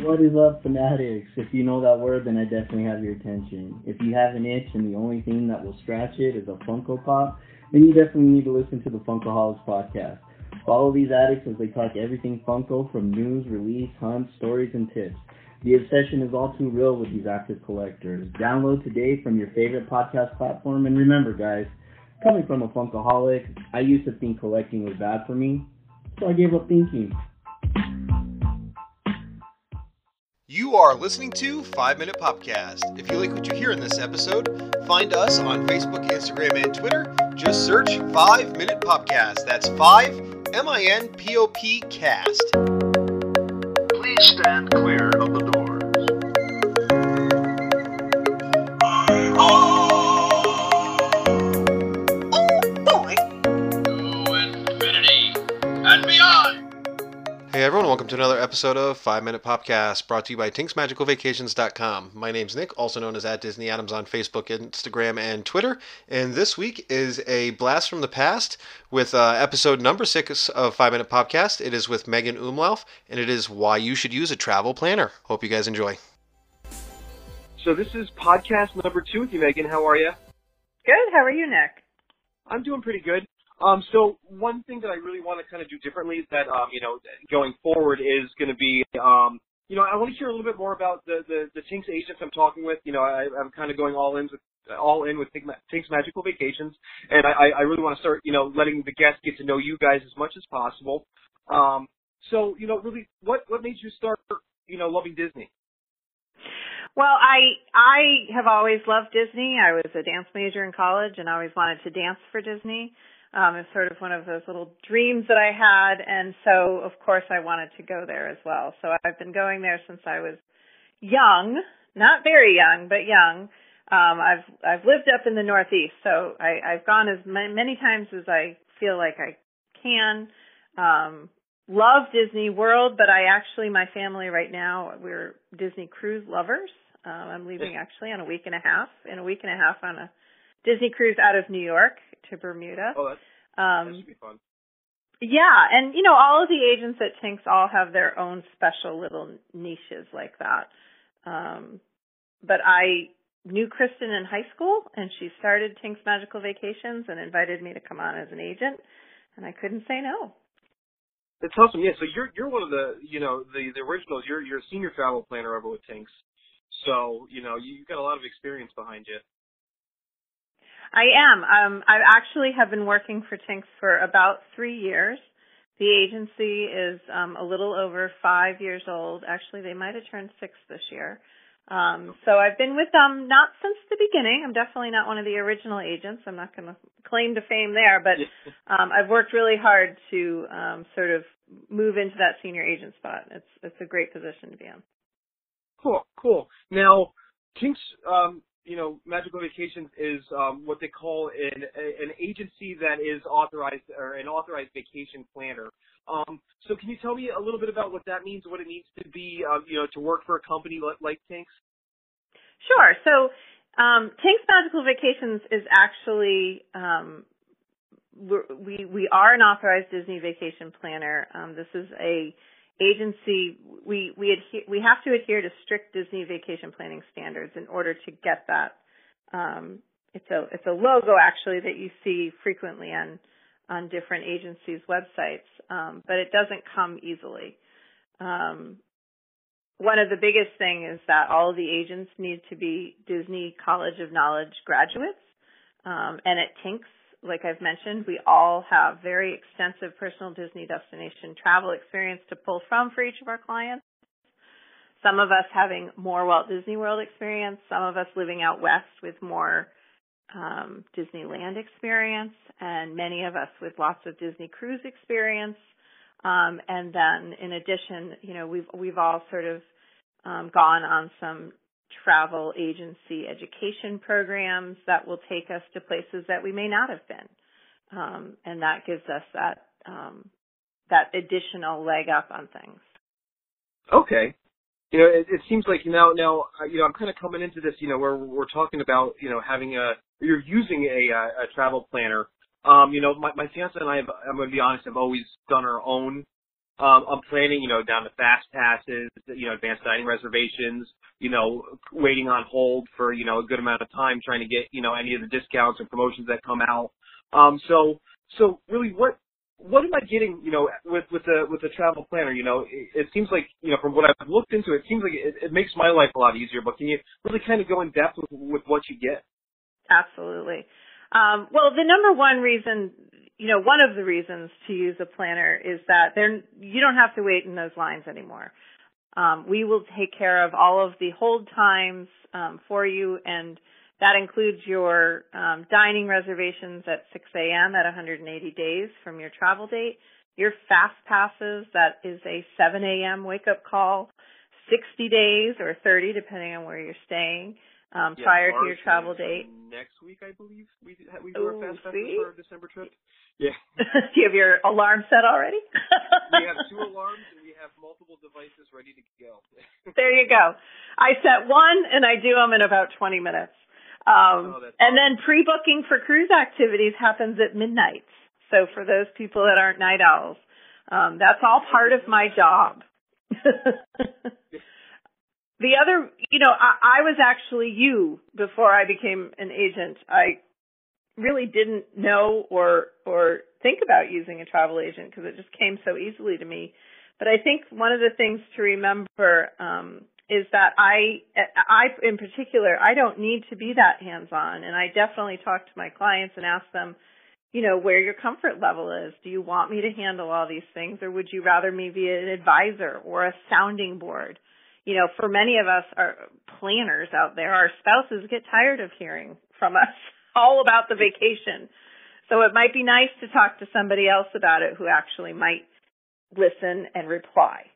What is up, fanatics? If you know that word, then I definitely have your attention. If you have an itch and the only thing that will scratch it is a Funko Pop, then you definitely need to listen to the Funkoholics podcast. Follow these addicts as they talk everything Funko from news, release, hunts, stories, and tips. The obsession is all too real with these active collectors. Download today from your favorite podcast platform, and remember, guys, coming from a Funkoholic, I used to think collecting was bad for me, so I gave up thinking. You are listening to 5 Minute Popcast. If you like what you hear in this episode, find us on Facebook, Instagram, and Twitter. Just search 5 Minute Popcast. That's 5 M I N P O P cast. Please stand clear of the doors. Welcome to another episode of 5 Minute Popcast brought to you by TinksMagicalVacations.com. My name's Nick, also known as at Disney Adams on Facebook, Instagram, and Twitter. And this week is a blast from the past with uh, episode number 6 of 5 Minute Popcast. It is with Megan Umlauf, and it is why you should use a travel planner. Hope you guys enjoy. So this is podcast number two with you, Megan. How are you? Good. How are you, Nick? I'm doing pretty good. Um, so one thing that I really want to kind of do differently is that, um, you know, going forward is going to be, um, you know, I want to hear a little bit more about the, the, the Tinks agents I'm talking with. You know, I, I'm kind of going all in with, all in with Tinks Magical Vacations. And I, I really want to start, you know, letting the guests get to know you guys as much as possible. Um, so, you know, really, what, what made you start, you know, loving Disney? Well, I I have always loved Disney. I was a dance major in college and always wanted to dance for Disney. Um, it's sort of one of those little dreams that I had, and so of course I wanted to go there as well. So I've been going there since I was young, not very young, but young. Um, I've I've lived up in the Northeast, so I, I've gone as many, many times as I feel like I can. Um, love Disney World, but I actually my family right now we're Disney cruise lovers. Um, I'm leaving actually on a week and a half. In a week and a half on a Disney cruise out of New York to Bermuda. Oh, that's, that Um, should be fun. yeah, and you know all of the agents at Tinks all have their own special little niches like that. Um, but I knew Kristen in high school, and she started Tinks Magical Vacations and invited me to come on as an agent, and I couldn't say no. That's awesome. Yeah, so you're you're one of the you know the the originals. You're you're a senior travel planner over with Tinks, so you know you've got a lot of experience behind you. I am. Um, I actually have been working for Tinks for about three years. The agency is um, a little over five years old. Actually, they might have turned six this year. Um, so I've been with them not since the beginning. I'm definitely not one of the original agents. I'm not going to claim to fame there, but um, I've worked really hard to um, sort of move into that senior agent spot. It's it's a great position to be in. Cool, cool. Now, Tinks, um, you know, Magical Vacations is um, what they call an an agency that is authorized or an authorized vacation planner. Um, so, can you tell me a little bit about what that means, what it means to be, uh, you know, to work for a company like, like Tinks? Sure. So, um, Tinks Magical Vacations is actually um, we we are an authorized Disney vacation planner. Um, this is a agency. We we adhere, we have to adhere to strict Disney vacation planning standards in order to get that. Um, it's a it's a logo actually that you see frequently on on different agencies' websites, um, but it doesn't come easily. Um, one of the biggest thing is that all the agents need to be Disney College of Knowledge graduates. Um, and at Tinks, like I've mentioned, we all have very extensive personal Disney destination travel experience to pull from for each of our clients. Some of us having more Walt Disney World experience, some of us living out west with more um, Disneyland experience, and many of us with lots of Disney cruise experience. Um, and then in addition, you know, we've we've all sort of um, gone on some travel agency education programs that will take us to places that we may not have been, um, and that gives us that um, that additional leg up on things. Okay. You know, it, it seems like now, now, uh, you know, I'm kind of coming into this, you know, where we're talking about, you know, having a, you're using a, a, a travel planner. Um, you know, my, my fiance and I have, I'm going to be honest, have always done our own, um, I'm planning, you know, down to fast passes, you know, advanced dining reservations, you know, waiting on hold for, you know, a good amount of time trying to get, you know, any of the discounts or promotions that come out. Um, so, so really what, what am I getting, you know, with, with the, with the travel planner? You know, it, it seems like, you know, from what I've looked into, it seems like it, it makes my life a lot easier, but can you really kind of go in depth with, with what you get? Absolutely. Um, well, the number one reason you know, one of the reasons to use a planner is that there you don't have to wait in those lines anymore. Um, we will take care of all of the hold times um, for you, and that includes your um, dining reservations at 6 a.m. at 180 days from your travel date. Your fast passes, that is a 7 a.m. wake up call, 60 days or 30 depending on where you're staying um, Yeah, prior to your travel date. Next week, I believe we we do our Ooh, fast passes see? for our December trip. Yeah. Do you have your alarm set already? we have two alarms and we have multiple devices ready to go. there you go. I set one and I do them in about 20 minutes. Um, Oh, and then pre-booking for cruise activities happens at midnight. So for those people that aren't night owls, um, that's all part of my job. the other, you know, I, I was actually you before I became an agent. I really didn't know or or think about using a travel agent because it just came so easily to me. But I think one of the things to remember um, is that I, I in particular, I don't need to be that hands-on, and I definitely talk to my clients and ask them, you know, where your comfort level is. Do you want me to handle all these things, or would you rather me be an advisor or a sounding board? You know, for many of us, our planners out there, our spouses get tired of hearing from us all about the vacation. So it might be nice to talk to somebody else about it who actually might listen and reply.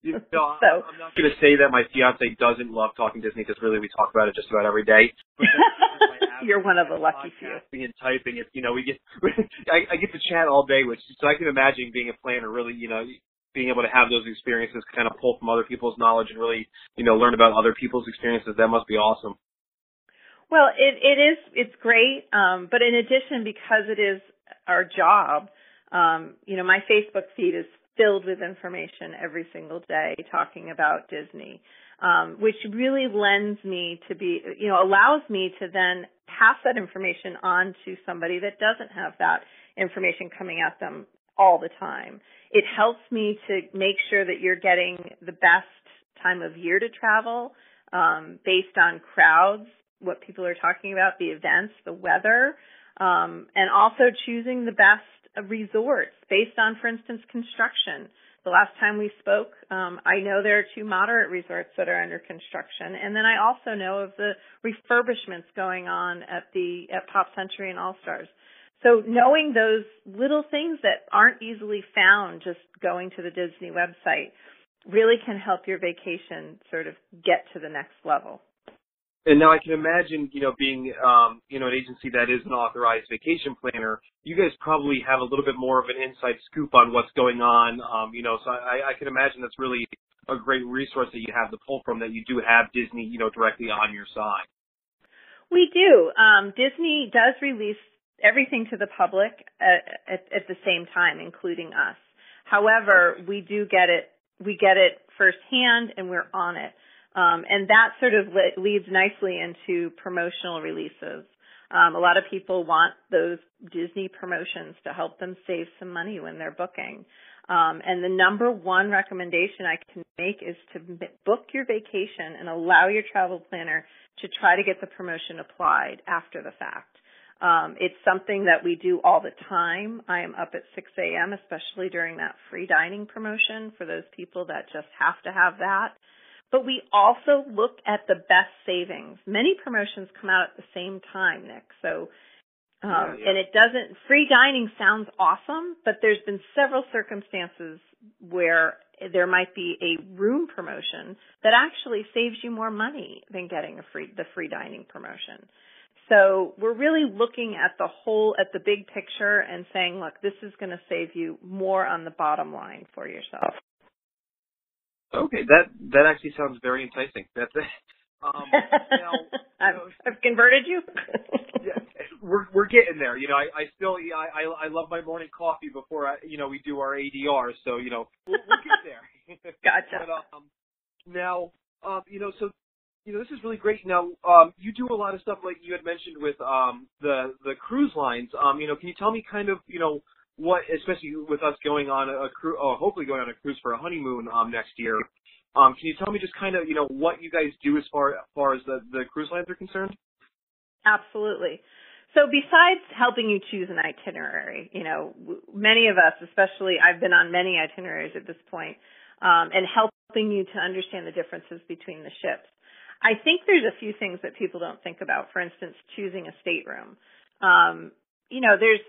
You know, So- I'm not going to say that my fiance doesn't love talking Disney because really we talk about it just about every day. But that's just my You're one of the lucky few. and typing. If you know, we get I, I get to chat all day, which so I can imagine being a planner. Really, you know, being able to have those experiences, kind of pull from other people's knowledge and really, you know, learn about other people's experiences. That must be awesome. Well, it it is it's great, um, but in addition, because it is our job, um, you know, my Facebook feed is filled with information every single day talking about Disney, um, which really lends me to be, you know, allows me to then pass that information on to somebody that doesn't have that information coming at them all the time. It helps me to make sure that you're getting the best time of year to travel um, based on crowds, what people are talking about, the events, the weather, um, and also choosing the best resorts based on, for instance, construction. The last time we spoke, um, I know there are two moderate resorts that are under construction, and then I also know of the refurbishments going on at the at Pop Century and All Stars. So knowing those little things that aren't easily found just going to the Disney website really can help your vacation sort of get to the next level. And now I can imagine, you know, being, um, you know, an agency that is an authorized vacation planner, you guys probably have a little bit more of an inside scoop on what's going on. Um, you know, so I, I can imagine that's really a great resource that you have to pull from that you do have Disney, you know, directly on your side. We do. Um, Disney does release everything to the public at, at, at the same time, including us. However, we do get it. We get it firsthand, and we're on it. Um, and that sort of le- leads nicely into promotional releases. Um, a lot of people want those Disney promotions to help them save some money when they're booking. Um, and the number one recommendation I can make is to book your vacation and allow your travel planner to try to get the promotion applied after the fact. Um, it's something that we do all the time. I am up at 6 a.m., especially during that free dining promotion for those people that just have to have that. But we also look at the best savings. Many promotions come out at the same time, Nick. So, um, Yeah, yeah. and it doesn't, free dining sounds awesome, but there's been several circumstances where there might be a room promotion that actually saves you more money than getting a free, the free dining promotion. So we're really looking at the whole, at the big picture and saying, look, this is going to save you more on the bottom line for yourself. Okay, that that actually sounds very enticing. That's Um, now, I've, know, I've converted you. yeah, we're we're getting there. You know, I, I still I, I I love my morning coffee before I you know we do our ADR. So you know we'll, we'll get there. Gotcha. but, um, now, um, you know, so you know this is really great. Now, um, you do a lot of stuff like you had mentioned with um the the cruise lines. Um, you know, can you tell me kind of you know what, especially with us going on a cruise, oh, hopefully going on a cruise for a honeymoon um next year. Um, can you tell me just kind of you know what you guys do as far as far as the the cruise lines are concerned? Absolutely. So besides helping you choose an itinerary, you know, many of us, especially I've been on many itineraries at this point, um, and helping you to understand the differences between the ships. I think there's a few things that people don't think about. For instance, choosing a stateroom. Um, you know, there's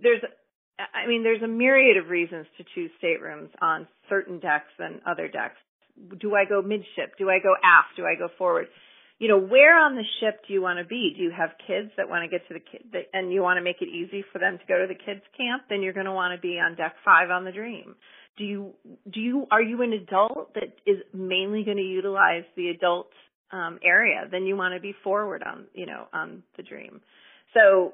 there's I mean, there's a myriad of reasons to choose staterooms on certain decks than other decks. Do I go midship? Do I go aft? Do I go forward? you know, where on the ship do you want to be? Do you have kids that want to get to the kid and you want to make it easy for them to go to the kids camp? Then you're going to want to be on deck five on the Dream. Do you do you are you an adult that is mainly going to utilize the adult um, area? Then you want to be forward on you know on the Dream. So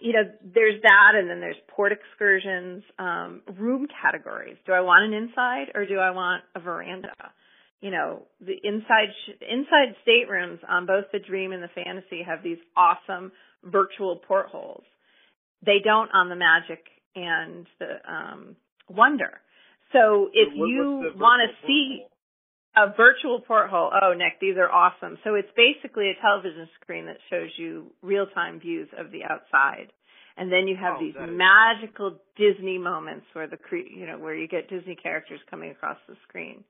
you know, there's that, and then there's port excursions, um, room categories. Do I want an inside or do I want a veranda? you know, the inside sh- inside staterooms on both the Dream and the Fantasy have these awesome virtual portholes. They don't on the Magic and the um, Wonder. So if what, you want to see a virtual porthole, oh Nick, these are awesome. So it's basically a television screen that shows you real time views of the outside. And then you have oh, these magical Disney moments where the cre- you know where you get Disney characters coming across the screen.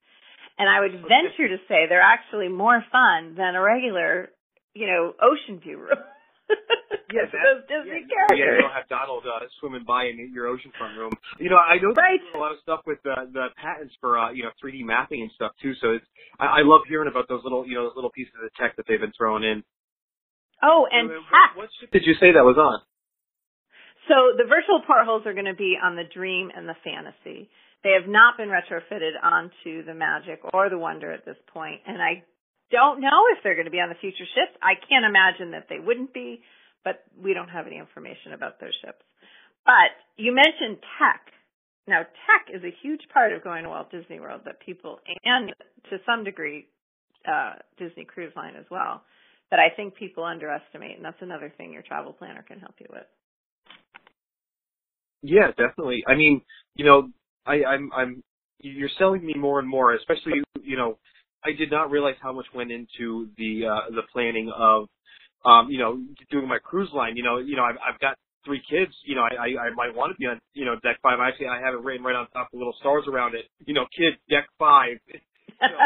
And I would venture to say they're actually more fun than a regular, you know, ocean view room. yes, those Disney yeah, characters. Yeah, you don't have Donald uh, swimming by in your oceanfront room. You know, I know right. a lot of stuff with the the patents for uh, you know 3D mapping and stuff too. So it's I, I love hearing about those little you know those little pieces of tech that they've been throwing in. Oh, and what, tech. What ship did you say that was on? So the virtual portholes are going to be on the Dream and the Fantasy. They have not been retrofitted onto the Magic or the Wonder at this point, and I don't know if they're going to be on the future ships. I can't imagine that they wouldn't be, but we don't have any information about those ships. But you mentioned tech. Now, tech is a huge part of going to Walt Disney World that people, and to some degree, uh, Disney Cruise Line as well, that I think people underestimate, and that's another thing your travel planner can help you with. Yeah, definitely. I mean, you know, I, I'm, I'm, you're selling me more and more, especially, you know, I did not realize how much went into the, uh, the planning of, um, you know, doing my cruise line. You know, you know, I've, I've got three kids. You know, I, I, I might want to be on, you know, deck five. Actually, I have it written right on top with little stars around it. You know, kid, deck five. you, know,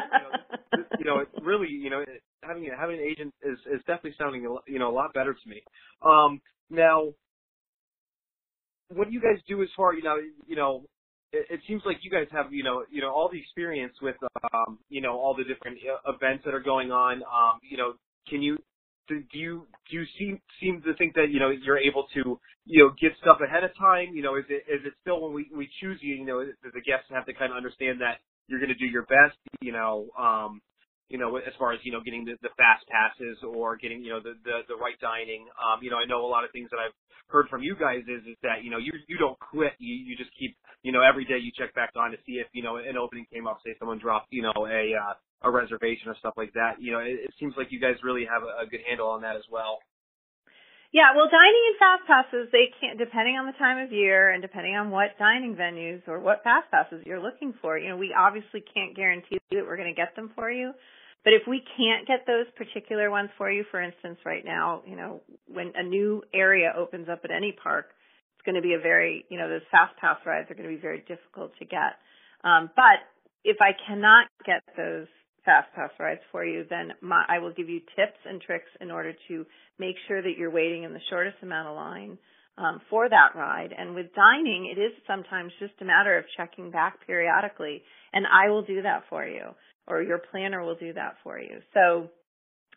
you, know, you know, it's really, you know, having having an agent is is definitely sounding, you know, a lot better to me. Um, now, what do you guys do as far, you know, you know, it, it seems like you guys have you know you know all the experience with um you know all the different uh, events that are going on. Um you know can you do you do you seem seem to think that you know you're able to you know get stuff ahead of time? You know is it is it still when we we choose you you know does the guests have to kind of understand that you're going to do your best you know um you know, as far as, you know, getting the, the fast passes or getting, you know, the, the, the right dining. Um, you know, I know a lot of things that I've heard from you guys is, is that, you know, you, you don't quit. You, you just keep, you know, every day you check back on to see if, you know, an opening came up, say someone dropped, you know, a, uh, a reservation or stuff like that. You know, it, it seems like you guys really have a, a good handle on that as well. Yeah, well, dining and fast passes, they can't, depending on the time of year and depending on what dining venues or what fast passes you're looking for, you know, we obviously can't guarantee that we're going to get them for you. But if we can't get those particular ones for you, for instance, right now, you know, when a new area opens up at any park, it's going to be a very, you know, those fast pass rides are going to be very difficult to get. Um, but if I cannot get those fast pass rides for you, then my, I will give you tips and tricks in order to make sure that you're waiting in the shortest amount of line um, for that ride. And with dining, it is sometimes just a matter of checking back periodically, and I will do that for you or your planner will do that for you. So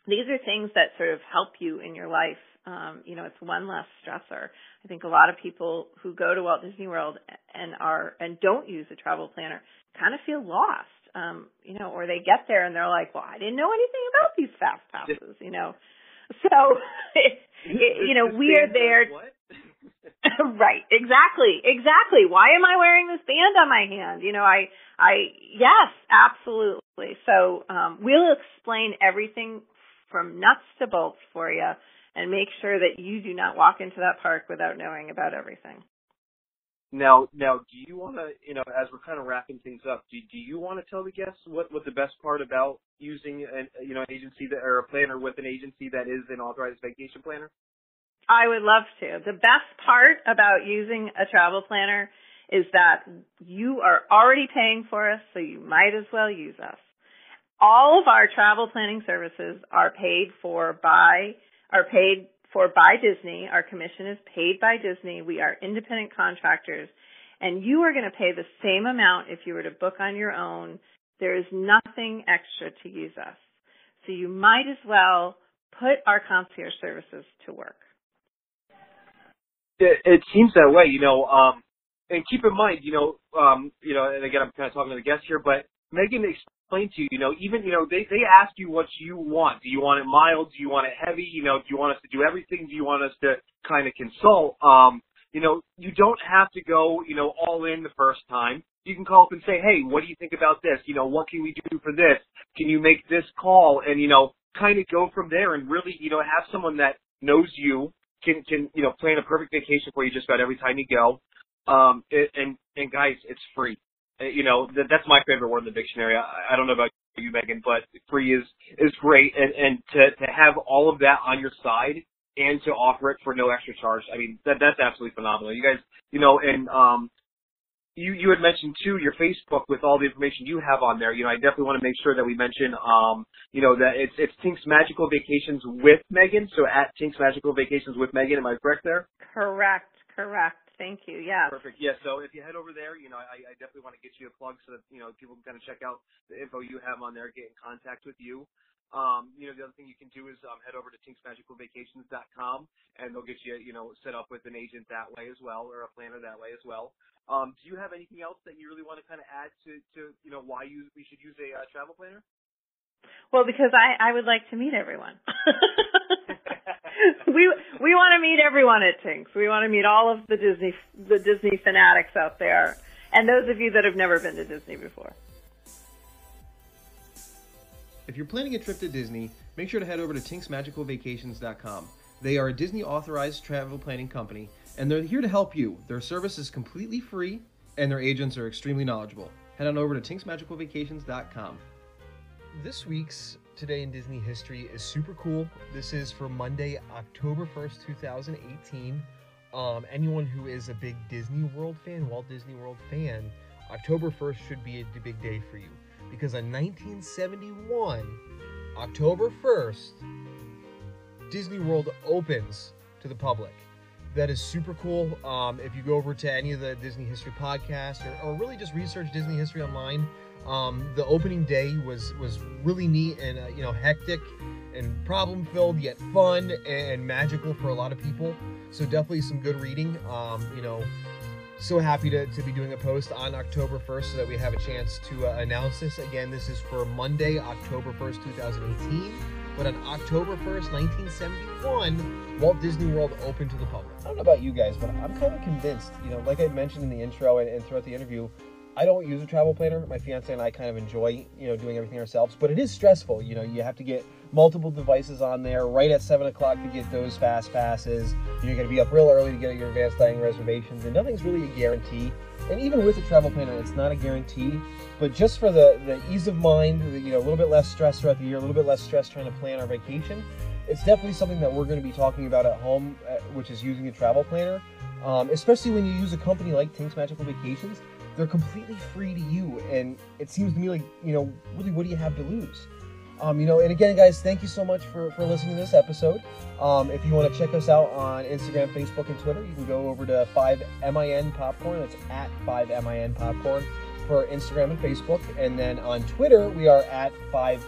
these are things that sort of help you in your life. Um, you know, it's one less stressor. I think a lot of people who go to Walt Disney World and are and don't use a travel planner kind of feel lost. um, you know, or they get there and they're like, well, I didn't know anything about these fast passes, you know. So, it, it, you know, we are there. right, exactly, exactly. Why am I wearing this band on my hand? You know, I, I, yes, absolutely. So, um, we'll explain everything from nuts to bolts for you and make sure that you do not walk into that park without knowing about everything. Now, now, do you want to, you know, as we're kind of wrapping things up, do, do you want to tell the guests what, what the best part about using an, you know, an agency that, or a planner with an agency that is an authorized vacation planner? I would love to. The best part about using a travel planner is that you are already paying for us, so you might as well use us. All of our travel planning services are paid for by, are paid for by Disney. Our commission is paid by Disney. We are independent contractors and you are going to pay the same amount if you were to book on your own. There is nothing extra to use us. So you might as well put our concierge services to work. It, it seems that way, you know, um, and keep in mind, you know, um, you know, and again, I'm kind of talking to the guests here, but Megan explain to you, you know, even, you know, they, they ask you what you want. Do you want it mild? Do you want it heavy? You know, do you want us to do everything? Do you want us to kind of consult? Um, you know, you don't have to go, you know, all in the first time. You can call up and say, hey, what do you think about this? You know, what can we do for this? Can you make this call? And, you know, kind of go from there and really, you know, have someone that knows you, can, can, you know, plan a perfect vacation for you just about every time you go. Um, and, and guys, it's free. Uh, you know, that, that's my favorite word in the dictionary. I, I don't know about you, Megan, but free is is great, and and to to have all of that on your side and to offer it for no extra charge. I mean, that that's absolutely phenomenal. You guys, you know, and um, you you had mentioned too your Facebook with all the information you have on there. You know, I definitely want to make sure that we mention, um, you know, that it's it's Tink's Magical Vacations with Megan. So at Tink's Magical Vacations with Megan, am I correct there? Correct, correct. Thank you. Yeah. Perfect. Yeah. So if you head over there, you know, I, I definitely want to get you a plug so that you know people can kind of check out the info you have on there, get in contact with you. Um, you know, the other thing you can do is um, head over to tinksmagicalvacations.com and they'll get you, you know, set up with an agent that way as well or a planner that way as well. Um, do you have anything else that you really want to kind of add to, to you know, why you we should use a uh, travel planner? Well, because I I would like to meet everyone. we we want to meet everyone at Tinks. We want to meet all of the Disney the Disney fanatics out there, and those of you that have never been to Disney before. If you're planning a trip to Disney, make sure to head over to tinksmagicalvacations.com. They are a Disney authorized travel planning company, and they're here to help you. Their service is completely free, and their agents are extremely knowledgeable. Head on over to tinksmagicalvacations.com. This week's Today in Disney History is super cool. This is for Monday, October 1st, 2018. Um, anyone who is a big Disney World fan, Walt Disney World fan, October 1st should be a big day for you. Because in 1971, October 1st, Disney World opens to the public. That is super cool. Um, if you go over to any of the Disney History podcasts or, or really just research Disney history online, um, the opening day was was really neat and uh, you know hectic and problem filled yet fun and magical for a lot of people. So definitely some good reading. Um, you know, so happy to, to be doing a post on October 1st so that we have a chance to uh, announce this. Again, this is for Monday, October 1st, 2018. But on October 1st, 1971, Walt Disney World opened to the public. I don't know about you guys, but I'm kind of convinced, you know, like I mentioned in the intro and, and throughout the interview, I don't use a travel planner. My fiance and I kind of enjoy, you know, doing everything ourselves, but it is stressful. You know, you have to get multiple devices on there right at seven o'clock to get those fast passes. You're going to be up real early to get your advanced dining reservations, and nothing's really a guarantee. And even with a travel planner, it's not a guarantee. But just for the, the ease of mind, you know, a little bit less stress throughout the year, a little bit less stress trying to plan our vacation, it's definitely something that we're going to be talking about at home, uh, which is using a travel planner. Um, especially when you use a company like Tink's Magical Vacations they're completely free to you, and it seems to me like you know, really, what do you have to lose? Um, you know, and again, guys, thank you so much for, for listening to this episode. Um, if you want to check us out on Instagram, Facebook, and Twitter, you can go over to 5MIN Popcast. It's at 5MIN Popcast for Instagram and Facebook. And then on Twitter, we are at 5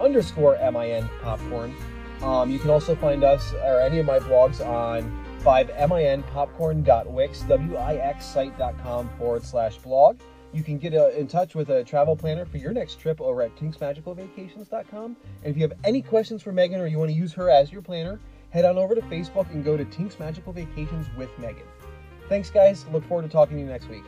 underscore MIN Popcast. Um, you can also find us or any of my blogs on 5 minpopcast.wix, W-I-X site.com forward slash blog. You can get uh, in touch with a travel planner for your next trip over at tinksmagicalvacations.com. And if you have any questions for Megan or you want to use her as your planner, head on over to Facebook and go to Tinks Magical Vacations with Megan. Thanks, guys. Look forward to talking to you next week.